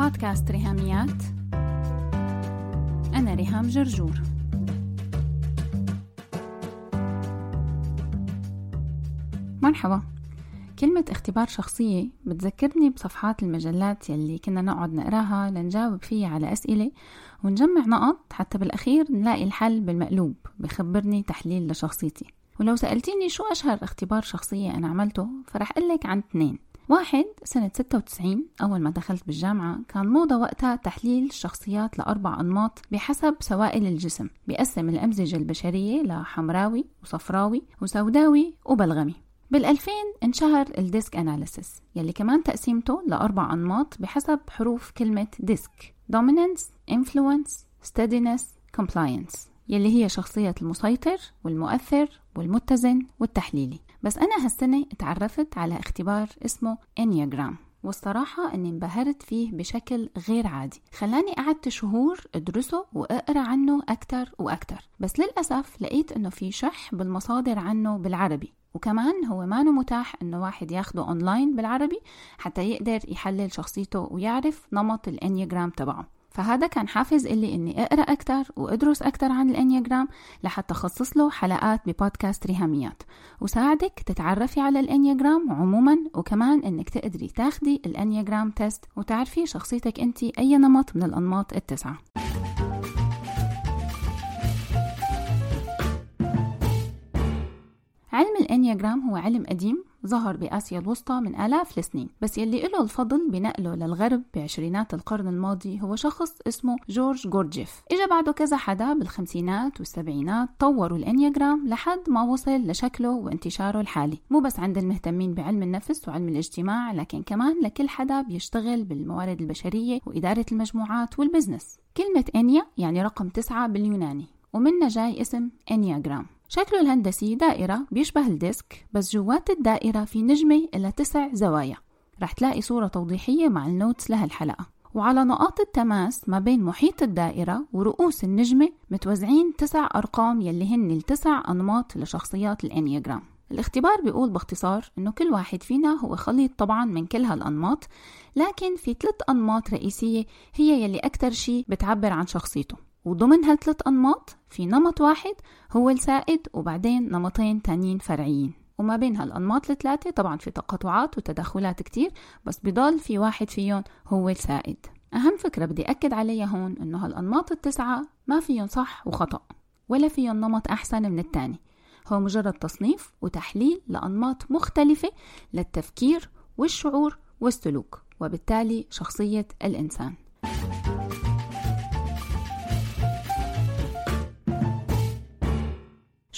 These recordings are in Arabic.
بودكاست ريهاميات. أنا ريهام جرجور. مرحبا. كلمة اختبار شخصية بتذكرني بصفحات المجلات يلي كنا نقعد نقراها لنجاوب فيها على أسئلة ونجمع نقط حتى بالأخير نلاقي الحل بالمقلوب بخبرني تحليل لشخصيتي. ولو سألتيني شو أشهر اختبار شخصية أنا عملته فرح أقلك عن اثنين. واحد سنة 96 أول ما دخلت بالجامعة كان موضة وقتها تحليل الشخصيات لأربع أنماط بحسب سوائل الجسم بيقسم الأمزجة البشرية لحمراوي وصفراوي وسوداوي وبلغمي. بال2000 انشهر ال DISC analysis يلي كمان تقسيمته لأربع أنماط بحسب حروف كلمة DISC dominance, influence, steadiness, compliance يلي هي شخصية المسيطر والمؤثر والمتزن والتحليلي. بس أنا هالسنة تعرفت على اختبار اسمه Enneagram والصراحة أني انبهرت فيه بشكل غير عادي. خلاني قعدت شهور أدرسه وأقرأ عنه أكتر وأكتر. بس للأسف لقيت أنه في شح بالمصادر عنه بالعربي. وكمان هو ما متاح إنه واحد ياخده اونلاين بالعربي حتى يقدر يحلل شخصيته ويعرف نمط ال Enneagram تبعه. فهذا كان حافز إلي إني أقرأ أكثر وأدرس أكثر عن ال Enneagram لحتى أخصص له حلقات ببودكاست ريهاميات. وساعدك تتعرفي على ال Enneagram عموما وكمان إنك تقدري تاخدي ال Enneagram test وتعرفي شخصيتك أنت أي نمط من الأنماط التسعة. علم ال Enneagram هو علم قديم ظهر بآسيا الوسطى من آلاف السنين. بس يلي له الفضل بنقله للغرب بعشرينات القرن الماضي هو شخص اسمه جورج جورجيف. إجا بعده كذا حدا بالخمسينات والسبعينات طوروا ال Enneagram لحد ما وصل لشكله وانتشاره الحالي. مو بس عند المهتمين بعلم النفس وعلم الاجتماع لكن كمان لكل حدا بيشتغل بالموارد البشرية وإدارة المجموعات وال business. كلمة إنيا يعني رقم تسعة باليوناني ومنها جاي اسم Enneagram شكله الهندسي دائرة بيشبه ال DISC بس جوات الدائرة في نجمة إلها تسع زوايا. رح تلاقي صورة توضيحية مع ال notes لهالحلقة وعلى نقاط التماس ما بين محيط الدائرة ورؤوس النجمة متوزعين تسع أرقام يلي هن التسع أنماط لشخصيات ال Enneagram الاختبار بيقول باختصار إنه كل واحد فينا هو خليط طبعا من كل هالأنماط لكن في ثلاث أنماط رئيسية هي يلي أكثر شيء بتعبر عن شخصيته. وضمن هالثلاث أنماط في نمط واحد هو السائد وبعدين نمطين تانيين فرعيين. وما بين هالأنماط الثلاثة طبعا في تقاطعات وتدخلات كتير بس بضل في واحد فيهم هو السائد. أهم فكرة بدي أكد عليها هون إنه هالأنماط التسعة ما فيهم صح وخطأ ولا فيهم نمط أحسن من التاني. هو مجرد تصنيف وتحليل لأنماط مختلفة للتفكير والشعور والسلوك وبالتالي شخصية الإنسان.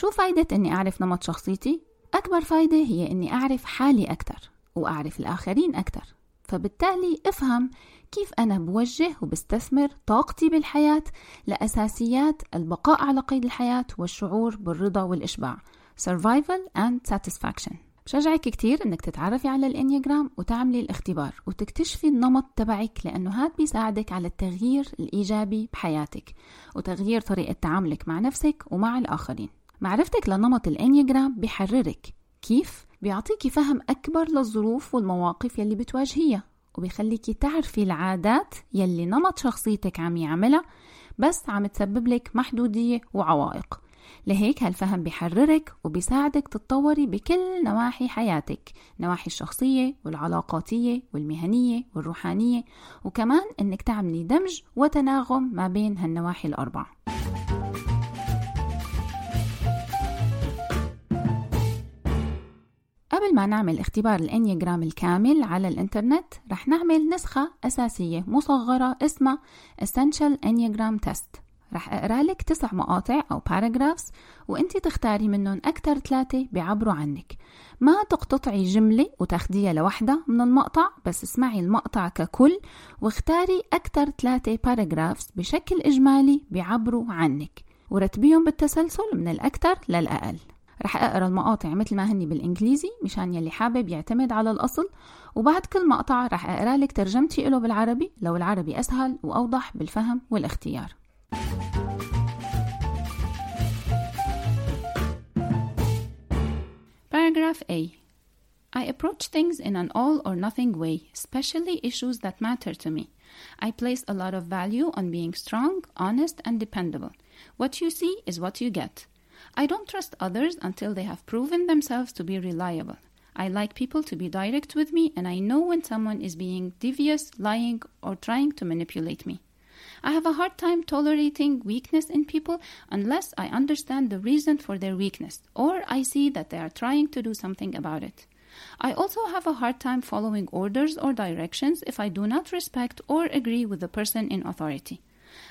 شو فايدة إني أعرف نمط شخصيتي؟ أكبر فايدة هي إني أعرف حالي أكثر وأعرف الآخرين أكثر فبالتالي افهم كيف أنا بوجه وبستثمر طاقتي بالحياة لأساسيات البقاء على قيد الحياة والشعور بالرضا والإشباع. Survival and Satisfaction. بشجعك كتير إنك تتعرفي على الانياجرام وتعملي الاختبار وتكتشفي النمط تبعك لأنه هاد بيساعدك على التغيير الإيجابي بحياتك وتغيير طريقة تعاملك مع نفسك ومع الآخرين. معرفتك لنمط الانياجرام بيحررك. كيف؟ بيعطيكي فهم أكبر للظروف والمواقف يلي بتواجهيها وبيخليكي تعرفي العادات يلي نمط شخصيتك عم يعملها بس عم تسبب لك محدودية وعوائق. لهيك هالفهم بيحررك وبيساعدك تتطوري بكل نواحي حياتك نواحي الشخصية والعلاقاتية والمهنية والروحانية وكمان إنك تعملي دمج وتناغم ما بين هالنواحي الأربع قبل ما نعمل اختبار الانياجرام الكامل على الإنترنت رح نعمل نسخة أساسية مصغرة اسمها Essential Enneagram Test. رح أقرأ لك تسع مقاطع أو paragraphs وأنت تختاري منهم أكثر ثلاثة بيعبروا عنك. ما تقتطعي جملة وتاخديها لوحدة من المقطع بس اسمعي المقطع ككل واختاري أكثر ثلاثة paragraphs بشكل إجمالي بيعبروا عنك. ورتبيهم بالتسلسل من الأكثر للأقل. رح أقرأ المقاطع مثل ما هني بالإنجليزي مشان يلي حابب يعتمد على الأصل وبعد كل مقطع رح أقرأ لك ترجمتي له بالعربي لو العربي أسهل وأوضح بالفهم والاختيار Paragraph A I approach things in an all or nothing way, especially issues that matter to me. I place a lot of value on being strong, honest, and dependable. What you see is what you get. I don't trust others until they have proven themselves to be reliable. I like people to be direct with me, and I know when someone is being devious, lying, or trying to manipulate me. I have a hard time tolerating weakness in people unless I understand the reason for their weakness or I see that they are trying to do something about it. I also have a hard time following orders or directions if I do not respect or agree with the person in authority.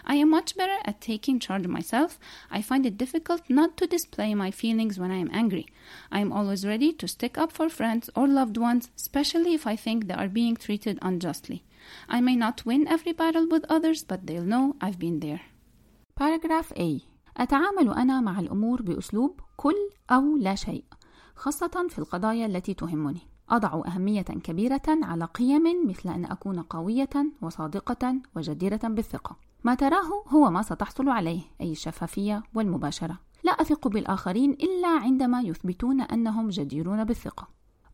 I am much better at taking charge myself. I find it difficult not to display my feelings when I am angry. I am always ready to stick up for friends or loved ones, especially if I think they are being treated unjustly. I may not win every battle with others, but they'll know I've been there. Paragraph A أتعامل أنا مع الأمور بأسلوب كل أو لا شيء خاصة في القضايا التي تهمني أضع أهمية كبيرة على قيم مثل أن أكون قوية وصادقة وجديرة بالثقة ما تراه هو ما ستحصل عليه أي الشفافية والمباشرة. لا أثق بالآخرين إلا عندما يثبتون أنهم جديرون بالثقة.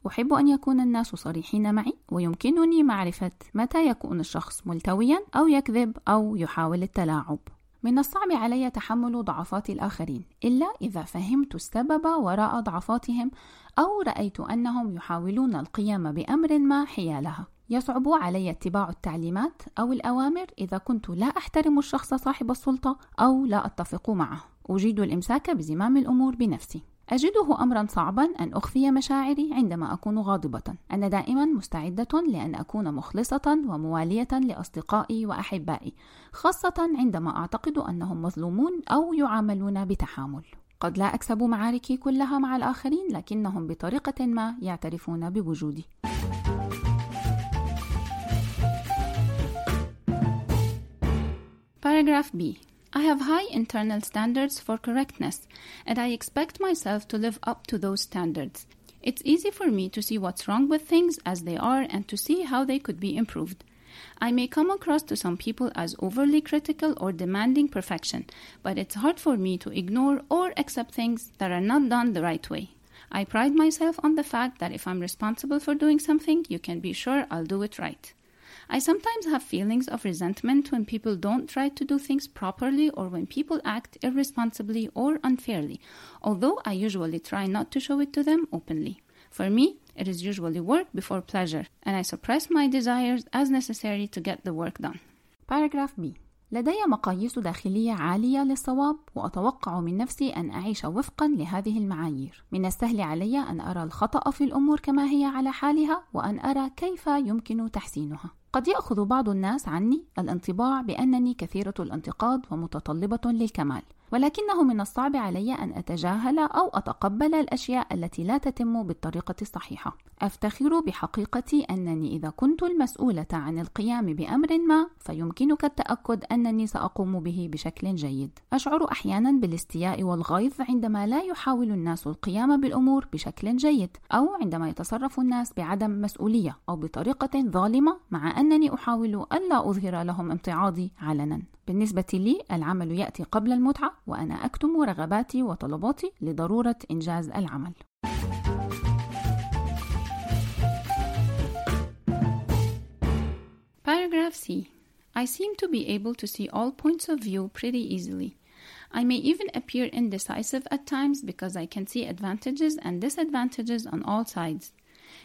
أحب أن يكون الناس صريحين معي ويمكنني معرفة متى يكون الشخص ملتويا أو يكذب أو يحاول التلاعب. من الصعب علي تحمل ضعفات الآخرين إلا إذا فهمت السبب وراء ضعفاتهم أو رأيت أنهم يحاولون القيام بأمر ما حيالها. يصعب علي اتباع التعليمات أو الأوامر إذا كنت لا أحترم الشخص صاحب السلطة أو لا أتفق معه. أجيد الإمساك بزمام الأمور بنفسي. أجده أمرا صعبا أن أخفي مشاعري عندما أكون غاضبة. أنا دائما مستعدة لأن أكون مخلصة وموالية لأصدقائي وأحبائي خاصة عندما أعتقد أنهم مظلومون أو يعاملون بتحامل. قد لا أكسب معاركي كلها مع الآخرين لكنهم بطريقة ما يعترفون بوجودي. Paragraph B I have high internal standards for correctness, and I expect myself to live up to those standards. It's easy for me to see what's wrong with things as they are and to see how they could be improved. I may come across to some people as overly critical or demanding perfection, but it's hard for me to ignore or accept things that are not done the right way. I pride myself on the fact that if I'm responsible for doing something, you can be sure I'll do it right. I sometimes have feelings of resentment when people don't try to do things properly or when people act irresponsibly or unfairly, although I usually try not to show it to them openly. For me, it is usually work before pleasure, and I suppress my desires as necessary to get the work done. Paragraph B لدي مقاييس داخلية عالية للصواب وأتوقع من نفسي أن أعيش وفقا لهذه المعايير من السهل علي أن أرى الخطأ في الأمور كما هي على حالها وأن أرى كيف يمكن تحسينها قد يأخذ بعض الناس عني الانطباع بأنني كثيرة الانتقاد ومتطلبة للكمال. ولكنه من الصعب علي أن أتجاهل أو أتقبل الأشياء التي لا تتم بالطريقة الصحيحة. أفتخر بحقيقتي أنني إذا كنت المسؤولة عن القيام بأمر ما فيمكنك التأكد أنني سأقوم به بشكل جيد. أشعر أحيانا بالاستياء والغيظ عندما لا يحاول الناس القيام بالأمور بشكل جيد أو عندما يتصرف الناس بعدم مسؤولية أو بطريقة ظالمة مع أنني أحاول ألا أظهر لهم امتعاضي علنا. بالنسبة لي العمل يأتي قبل المتعة وأنا أكتم رغباتي وطلباتي لضرورة إنجاز العمل. Paragraph C. I seem to be able to see all points of view pretty easily. I may even appear indecisive at times because I can see advantages and disadvantages on all sides.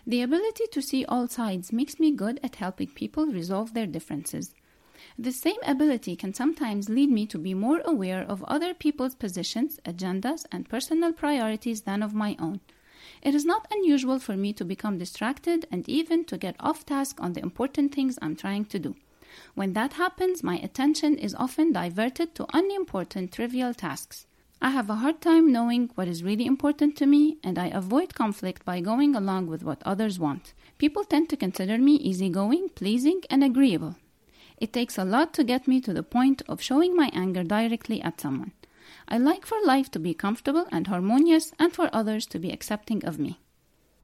The ability to see all sides makes me good at helping people resolve their differences. The same ability can sometimes lead me to be more aware of other people's positions, agendas, and personal priorities than of my own. It is not unusual for me to become distracted and even to get off task on the important things I'm trying to do. When that happens, my attention is often diverted to unimportant, trivial tasks. I have a hard time knowing what is really important to me, and I avoid conflict by going along with what others want. People tend to consider me easygoing, pleasing, and agreeable. It takes a lot to get me to the point of showing my anger directly at someone. I like for life to be comfortable and harmonious and for others to be accepting of me.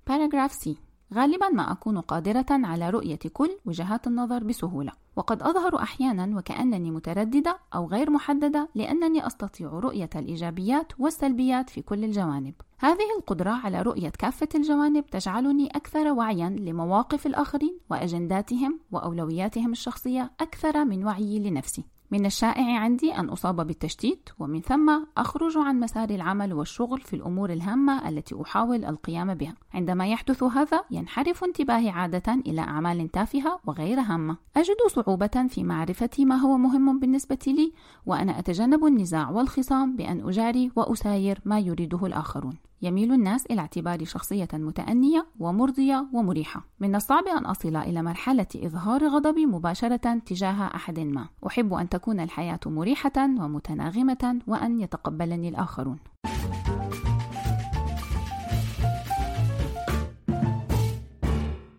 Paragraph C غالبا ما أكون قادرة على رؤية كل وجهات النظر بسهولة وقد أظهر أحيانا وكأنني مترددة أو غير محددة لأنني أستطيع رؤية الإيجابيات والسلبيات في كل الجوانب. هذه القدرة على رؤية كافة الجوانب تجعلني أكثر وعيا لمواقف الآخرين وأجنداتهم وأولوياتهم الشخصية أكثر من وعيي لنفسي. من الشائع عندي أن أصاب بالتشتيت ومن ثم أخرج عن مسار العمل والشغل في الأمور الهامة التي أحاول القيام بها. عندما يحدث هذا ينحرف انتباهي عادة إلى أعمال تافهة وغير هامة. أجد صعوبة في معرفة ما هو مهم بالنسبة لي وأنا أتجنب النزاع والخصام بأن أجاري وأساير ما يريده الآخرون. يميل الناس إلى اعتباري شخصية متأنية ومرضية ومريحة من الصعب أن أصل إلى مرحلة إظهار غضبي مباشرة تجاه أحد ما أحب أن تكون الحياة مريحة ومتناغمة وأن يتقبلني الآخرون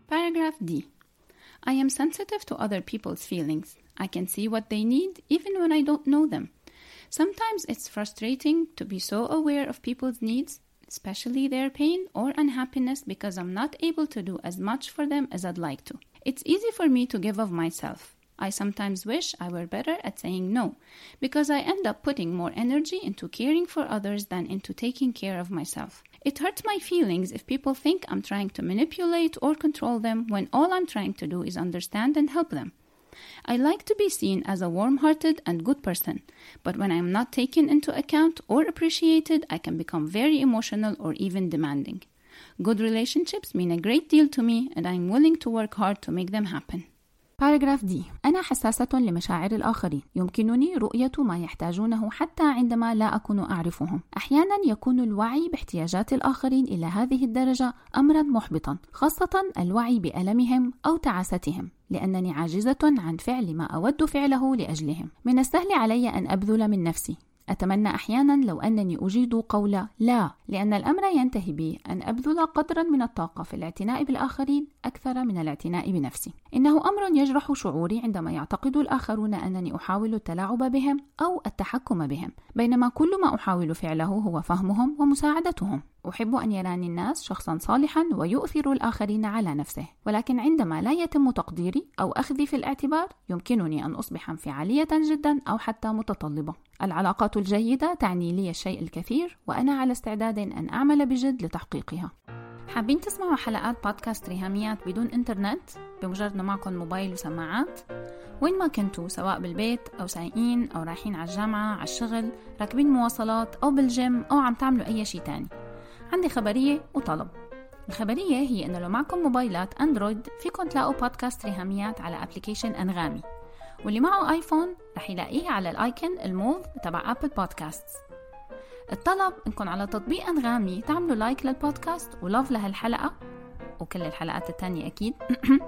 Paragraph D. I am sensitive to other people's feelings. I can see what they need even when I don't know them. Sometimes it's frustrating to be so aware of people's needs especially their pain or unhappiness, because I'm not able to do as much for them as I'd like to. It's easy for me to give of myself. I sometimes wish I were better at saying no, because I end up putting more energy into caring for others than into taking care of myself. It hurts my feelings if people think I'm trying to manipulate or control them when all I'm trying to do is understand and help them. I like to be seen as a warm hearted and good person, but when I am not taken into account or appreciated, I can become very emotional or even demanding. Good relationships mean a great deal to me, and I am willing to work hard to make them happen. باراجراف دي أنا حساسة لمشاعر الآخرين يمكنني رؤية ما يحتاجونه حتى عندما لا أكون أعرفهم أحيانا يكون الوعي باحتياجات الآخرين إلى هذه الدرجة أمرا محبطا خاصة الوعي بألمهم أو تعاستهم لأنني عاجزة عن فعل ما أود فعله لأجلهم. من السهل علي أن أبذل من نفسي. أتمنى أحيانا لو أنني أجيد قول لا لأن الأمر ينتهي بي. أن أبذل قدرا من الطاقة في الاعتناء بالآخرين أكثر من الاعتناء بنفسي. إنه أمر يجرح شعوري عندما يعتقد الآخرون أنني أحاول التلاعب بهم أو التحكم بهم بينما كل ما أحاول فعله هو فهمهم ومساعدتهم. أحب أن يراني الناس شخصا صالحا ويؤثر الآخرين على نفسه ولكن عندما لا يتم تقديري أو أخذي في الاعتبار يمكنني أن أصبح انفعالية جدا أو حتى متطلبة. العلاقات الجيدة تعني لي الشيء الكثير وأنا على استعداد أن أعمل بجد لتحقيقها. حابين تسمعوا حلقات بودكاست ريهاميات بدون إنترنت؟ بمجرد ما معكم موبايل وسماعات؟ وين ما كنتوا سواء بالبيت أو سايقين أو رايحين على الجامعة على الشغل راكبين مواصلات أو بالجيم أو عم تعملوا أي شيء تاني. عندي خبرية وطلب. الخبرية هي إنه لو معكم موبايلات أندرويد فيكم تلاقوا بودكاست ريهاميات على application أنغامي. واللي معه آيفون رح يلاقيه على ال icon الموف تبع Apple Podcast الطلب إنكم على تطبيق أنغامي تعملوا like للبودكاست و love لهالحلقة وكل الحلقات التانية أكيد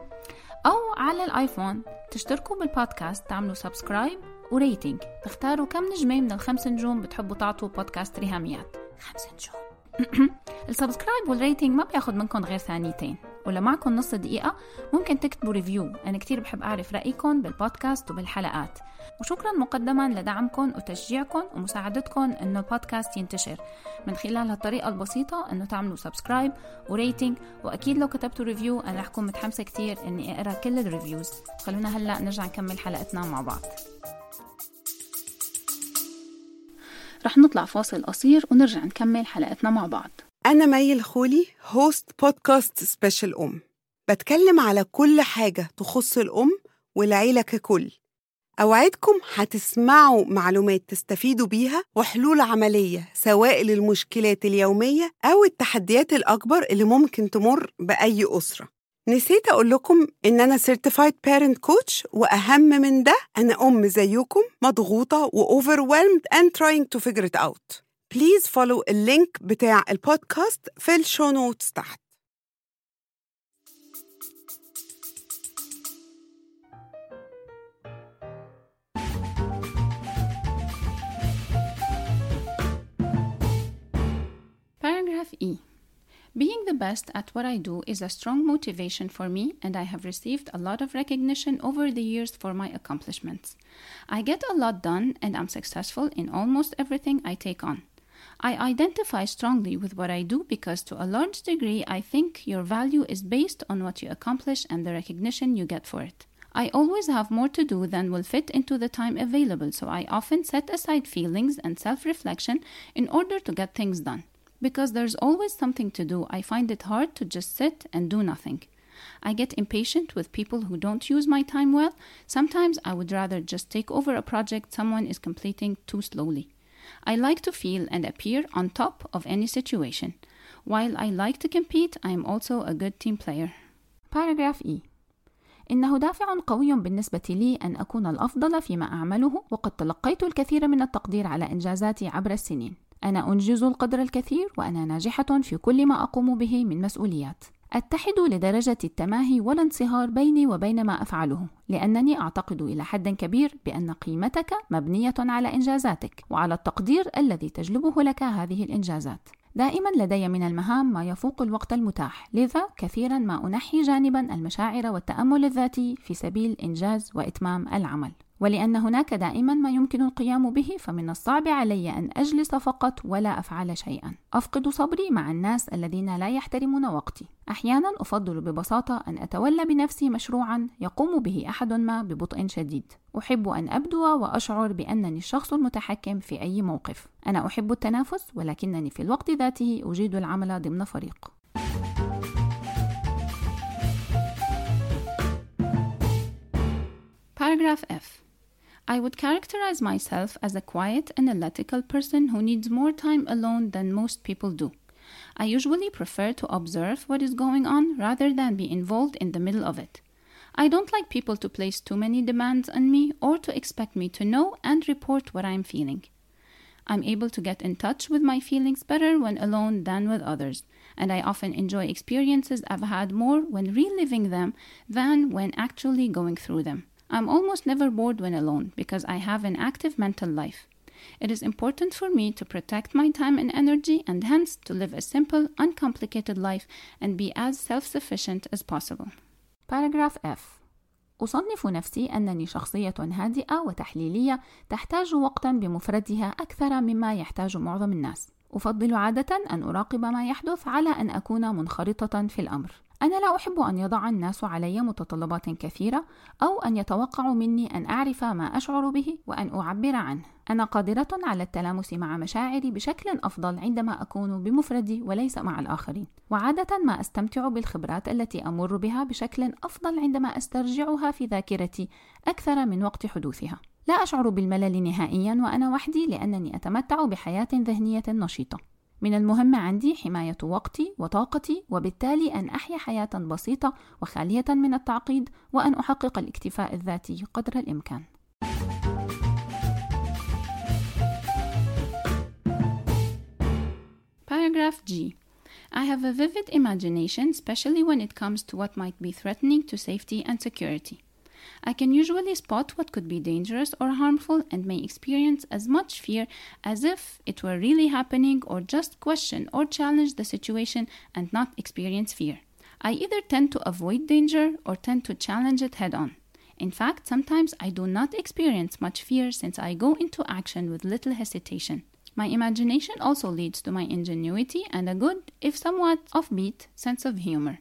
أو على الآيفون تشتركوا بالبودكاست تعملوا subscribe و rating تختاروا كم نجمة من الخمس نجوم بتحبوا تعطوا بودكاست ريهاميات. خمس نجوم. ال subscribe وال rating ما بياخد منكم غير ثانيتين. ولو معكم نص دقيقة ممكن تكتبوا review أنا كتير بحب أعرف رأيكم بالبودكاست وبالحلقات. وشكرا مقدما لدعمكم وتشجيعكم ومساعدتكم أنه البودكاست ينتشر. من خلال هالطريقة البسيطة أنه تعملوا subscribe و rating وأكيد لو كتبتوا review أنا رح أكون متحمسة كتير أني أقرأ كل ال reviews خلونا هلأ نرجع نكمل حلقتنا مع بعض. رح نطلع فاصل قصير ونرجع نكمل حلقتنا مع بعض. أنا مي الخولي host بودكاست Special أم. بتكلم على كل حاجة تخص الأم والعيلة ككل. أوعدكم هتسمعوا معلومات تستفيدوا بيها وحلول عملية سواء للمشكلات اليومية أو التحديات الأكبر اللي ممكن تمر بأي أسرة. نسيت أقول لكم إن أنا Certified Parent Coach وأهم من ده أنا أم زيكم مضغوطة و overwhelmed and trying to figure it out. بليز فولو اللينك بتاع البودكاست في الشو نوتس تحت Paragraph E. Being the best at what I do is a strong motivation for me, and I have received a lot of recognition over the years for my accomplishments. I get a lot done, and I'm successful in almost everything I take on. I identify strongly with what I do because, to a large degree, I think your value is based on what you accomplish and the recognition you get for it. I always have more to do than will fit into the time available, so I often set aside feelings and self reflection in order to get things done. Because there's always something to do, I find it hard to just sit and do nothing. I get impatient with people who don't use my time well. Sometimes I would rather just take over a project someone is completing too slowly. I like to feel and appear on top of any situation. While I like to compete, I am also a good team player. Paragraph E إنه دافع قوي بالنسبة لي أن أكون الأفضل فيما أعمله وقد تلقيت الكثير من التقدير على إنجازاتي عبر السنين أنا أنجز القدر الكثير وأنا ناجحة في كل ما أقوم به من مسؤوليات أتحد لدرجة التماهي والانصهار بيني وبين ما أفعله لأنني أعتقد إلى حد كبير بأن قيمتك مبنية على إنجازاتك وعلى التقدير الذي تجلبه لك هذه الإنجازات. دائما لدي من المهام ما يفوق الوقت المتاح لذا كثيرا ما أنحي جانبا المشاعر والتأمل الذاتي في سبيل إنجاز وإتمام العمل. ولأن هناك دائما ما يمكن القيام به فمن الصعب علي أن أجلس فقط ولا أفعل شيئا. أفقد صبري مع الناس الذين لا يحترمون وقتي. أحيانا أفضل ببساطة أن أتولى بنفسي مشروعا يقوم به أحد ما ببطء شديد. أحب أن أبدو وأشعر بأنني الشخص المتحكم في أي موقف. أنا أحب التنافس ولكنني في الوقت ذاته أجيد العمل ضمن فريق. Paragraph F. I would characterize myself as a quiet, analytical person who needs more time alone than most people do. I usually prefer to observe what is going on rather than be involved in the middle of it. I don't like people to place too many demands on me or to expect me to know and report what I'm feeling. I'm able to get in touch with my feelings better when alone than with others, and I often enjoy experiences I've had more when reliving them than when actually going through them. I'm almost never bored when alone because I have an active mental life. It is important for me to protect my time and energy and hence to live a simple, uncomplicated life and be as self sufficient as possible. Paragraph F أصنف نفسي أنني شخصية هادئة وتحليلية تحتاج وقتا بمفردها أكثر مما يحتاج معظم الناس. أفضل عادة أن أراقب ما يحدث على أن أكون منخرطة في الأمر. أنا لا أحب أن يضع الناس علي متطلبات كثيرة أو أن يتوقعوا مني أن أعرف ما أشعر به وأن أعبر عنه. أنا قادرة على التلامس مع مشاعري بشكل أفضل عندما أكون بمفردي وليس مع الآخرين، وعادة ما أستمتع بالخبرات التي أمر بها بشكل أفضل عندما أسترجعها في ذاكرتي أكثر من وقت حدوثها. لا أشعر بالملل نهائيا وأنا وحدي لأنني أتمتع بحياة ذهنية نشيطة. من المهم عندي حماية وقتي وطاقتي وبالتالي أن أحيا حياة بسيطة وخالية من التعقيد وأن أحقق الاكتفاء الذاتي قدر الإمكان. Paragraph G. I have a vivid imagination, especially when it comes to what might be threatening to safety and security. I can usually spot what could be dangerous or harmful and may experience as much fear as if it were really happening or just question or challenge the situation and not experience fear. I either tend to avoid danger or tend to challenge it head on. In fact, sometimes I do not experience much fear since I go into action with little hesitation. My imagination also leads to my ingenuity and a good, if somewhat offbeat, sense of humor.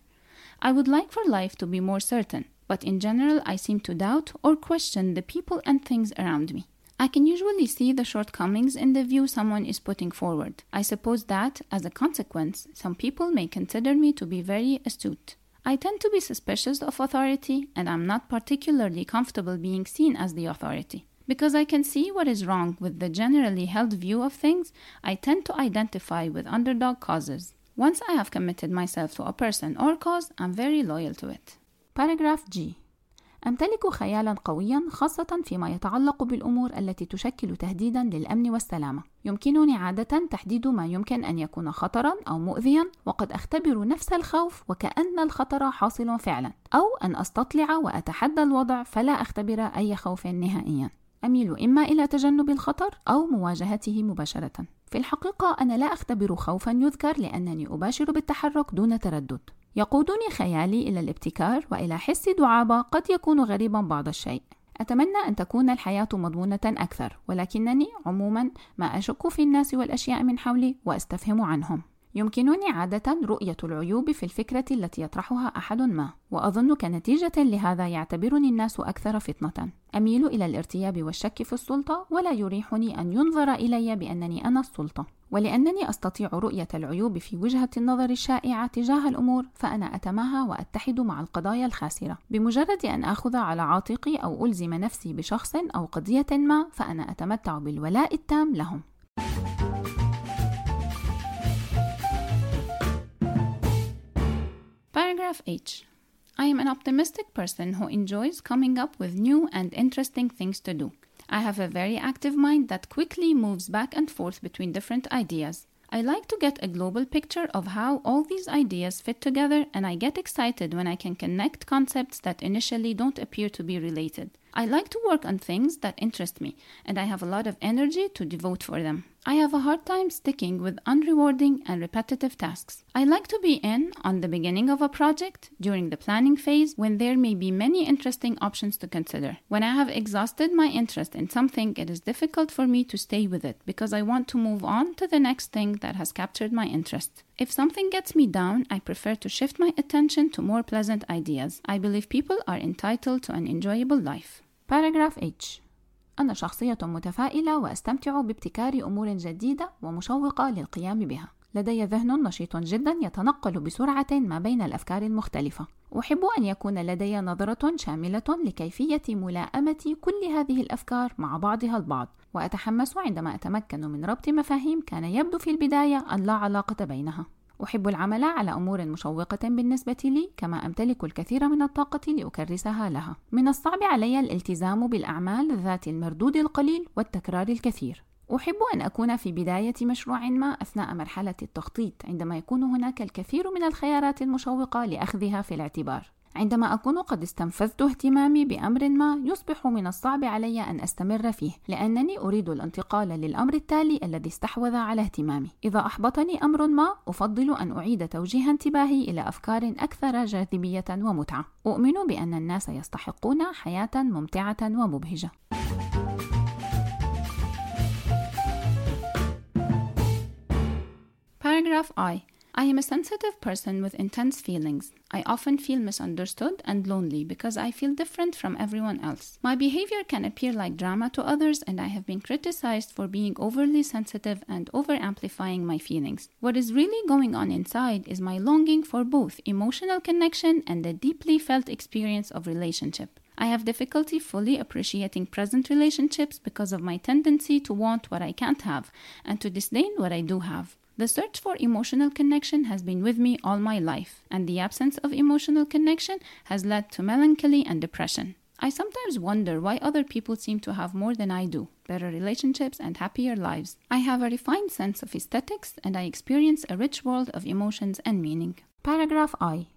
I would like for life to be more certain, but in general, I seem to doubt or question the people and things around me. I can usually see the shortcomings in the view someone is putting forward. I suppose that, as a consequence, some people may consider me to be very astute. I tend to be suspicious of authority, and I'm not particularly comfortable being seen as the authority. Because I can see what is wrong with the generally held view of things, I tend to identify with underdog causes. Once I have committed myself to a person or cause, I'm very loyal to it. Paragraph G أمتلك خيالا قويا خاصة فيما يتعلق بالأمور التي تشكل تهديدا للأمن والسلامة. يمكنني عادة تحديد ما يمكن أن يكون خطرا أو مؤذيا وقد أختبر نفس الخوف وكأن الخطر حاصل فعلا أو أن أستطلع وأتحدى الوضع فلا أختبر أي خوف نهائيا. أميل إما إلى تجنب الخطر أو مواجهته مباشرة. في الحقيقة أنا لا أختبر خوفا يذكر لأنني أباشر بالتحرك دون تردد. يقودني خيالي إلى الابتكار وإلى حس دعابة قد يكون غريبا بعض الشيء. أتمنى أن تكون الحياة مضمونة أكثر ولكنني عموما ما أشك في الناس والأشياء من حولي وأستفهم عنهم يمكنني عادة رؤية العيوب في الفكرة التي يطرحها أحد ما، وأظن كنتيجة لهذا يعتبرني الناس أكثر فطنة. أميل إلى الارتياب والشك في السلطة، ولا يريحني أن ينظر إلي بأنني أنا السلطة. ولأنني أستطيع رؤية العيوب في وجهة النظر الشائعة تجاه الأمور، فأنا أتماهى وأتحد مع القضايا الخاسرة. بمجرد أن آخذ على عاتقي أو ألزم نفسي بشخص أو قضية ما، فأنا أتمتع بالولاء التام لهم. Paragraph H. I am an optimistic person who enjoys coming up with new and interesting things to do. I have a very active mind that quickly moves back and forth between different ideas. I like to get a global picture of how all these ideas fit together, and I get excited when I can connect concepts that initially don't appear to be related. I like to work on things that interest me, and I have a lot of energy to devote for them. I have a hard time sticking with unrewarding and repetitive tasks. I like to be in on the beginning of a project, during the planning phase, when there may be many interesting options to consider. When I have exhausted my interest in something, it is difficult for me to stay with it because I want to move on to the next thing that has captured my interest. If something gets me down, I prefer to shift my attention to more pleasant ideas. I believe people are entitled to an enjoyable life. Paragraph H أنا شخصية متفائلة وأستمتع بابتكار أمور جديدة ومشوقة للقيام بها. لدي ذهن نشيط جدا يتنقل بسرعة ما بين الأفكار المختلفة. أحب أن يكون لدي نظرة شاملة لكيفية ملائمة كل هذه الأفكار مع بعضها البعض، وأتحمس عندما أتمكن من ربط مفاهيم كان يبدو في البداية أن لا علاقة بينها. أحب العمل على أمور مشوقة بالنسبة لي كما أمتلك الكثير من الطاقة لأكرسها لها. من الصعب علي الالتزام بالأعمال ذات المردود القليل والتكرار الكثير. أحب أن أكون في بداية مشروع ما أثناء مرحلة التخطيط عندما يكون هناك الكثير من الخيارات المشوقة لأخذها في الاعتبار. عندما أكون قد استنفذت اهتمامي بأمر ما يصبح من الصعب علي أن أستمر فيه لأنني أريد الانتقال للأمر التالي الذي استحوذ على اهتمامي. إذا أحبطني أمر ما أفضل أن أعيد توجيه انتباهي إلى أفكار أكثر جاذبية ومتعة. أؤمن بأن الناس يستحقون حياة ممتعة ومبهجة. Paragraph I I am a sensitive person with intense feelings. I often feel misunderstood and lonely because I feel different from everyone else. My behavior can appear like drama to others, and I have been criticized for being overly sensitive and over amplifying my feelings. What is really going on inside is my longing for both emotional connection and a deeply felt experience of relationship. I have difficulty fully appreciating present relationships because of my tendency to want what I can't have and to disdain what I do have. The search for emotional connection has been with me all my life, and the absence of emotional connection has led to melancholy and depression. I sometimes wonder why other people seem to have more than I do better relationships and happier lives. I have a refined sense of aesthetics, and I experience a rich world of emotions and meaning. Paragraph I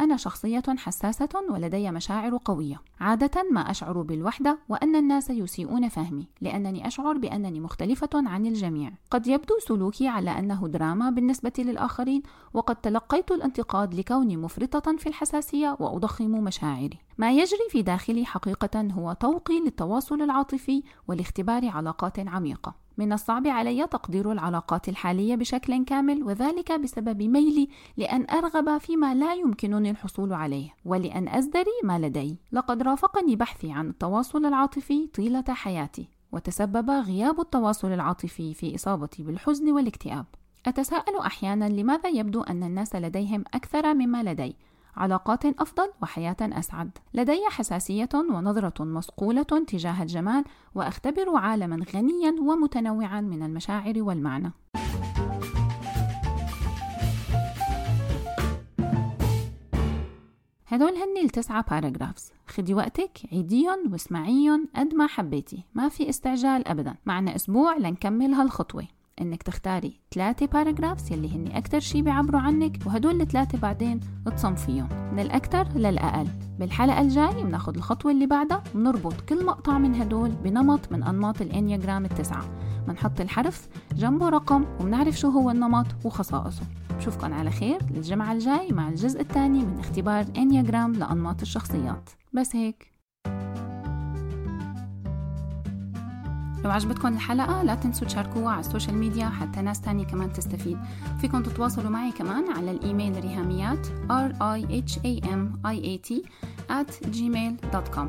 أنا شخصية حساسة ولدي مشاعر قوية. عادة ما أشعر بالوحدة وأن الناس يسيئون فهمي، لأنني أشعر بأنني مختلفة عن الجميع. قد يبدو سلوكي على أنه دراما بالنسبة للآخرين، وقد تلقيت الانتقاد لكوني مفرطة في الحساسية وأضخم مشاعري. ما يجري في داخلي حقيقة هو طوقي للتواصل العاطفي ولاختبار علاقات عميقة. من الصعب علي تقدير العلاقات الحالية بشكل كامل وذلك بسبب ميلي لأن أرغب فيما لا يمكنني الحصول عليه ولأن أزدري ما لدي. لقد رافقني بحثي عن التواصل العاطفي طيلة حياتي وتسبب غياب التواصل العاطفي في إصابتي بالحزن والاكتئاب. أتساءل أحيانا لماذا يبدو أن الناس لديهم أكثر مما لدي؟ علاقات أفضل وحياة أسعد. لدي حساسية ونظرة مصقولة تجاه الجمال وأختبر عالما غنيا ومتنوعا من المشاعر والمعنى. هدول هن التسعة باراجرافز خدي وقتك عيديهم واسمعيهم قد ما حبيتي ما في استعجال أبدا معنا أسبوع لنكمل هالخطوة إنك تختاري ثلاثة paragraphs يلي هن أكثر شي بيعبروا عنك وهدول الثلاثة بعدين تصنفيهم من الاكثر للأقل. بالحلقة الجاي بناخد الخطوة اللي بعدها بنربط كل مقطع من هدول بنمط من أنماط ال Enneagram التسعة. بنحط الحرف جنبه رقم وبنعرف شو هو النمط وخصائصه. بشوفكن على خير للجمعة الجاي مع الجزء الثاني من اختبار Enneagram لأنماط الشخصيات. بس هيك. لو عجبتكم الحلقة لا تنسوا تشاركوها على ال social media حتى ناس تانية كمان تستفيد. فيكم تتواصلوا معي كمان على الإيميل ريهاميات r i h a m i a t at gmail.com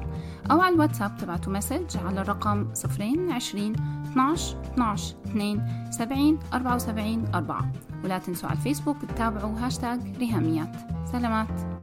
أو على الواتساب تبعتوا message على الرقم 0 20 12 12 2 70 74 4 ولا تنسوا على الفيسبوك تتابعوا هاشتاج ريهاميات. سلامات.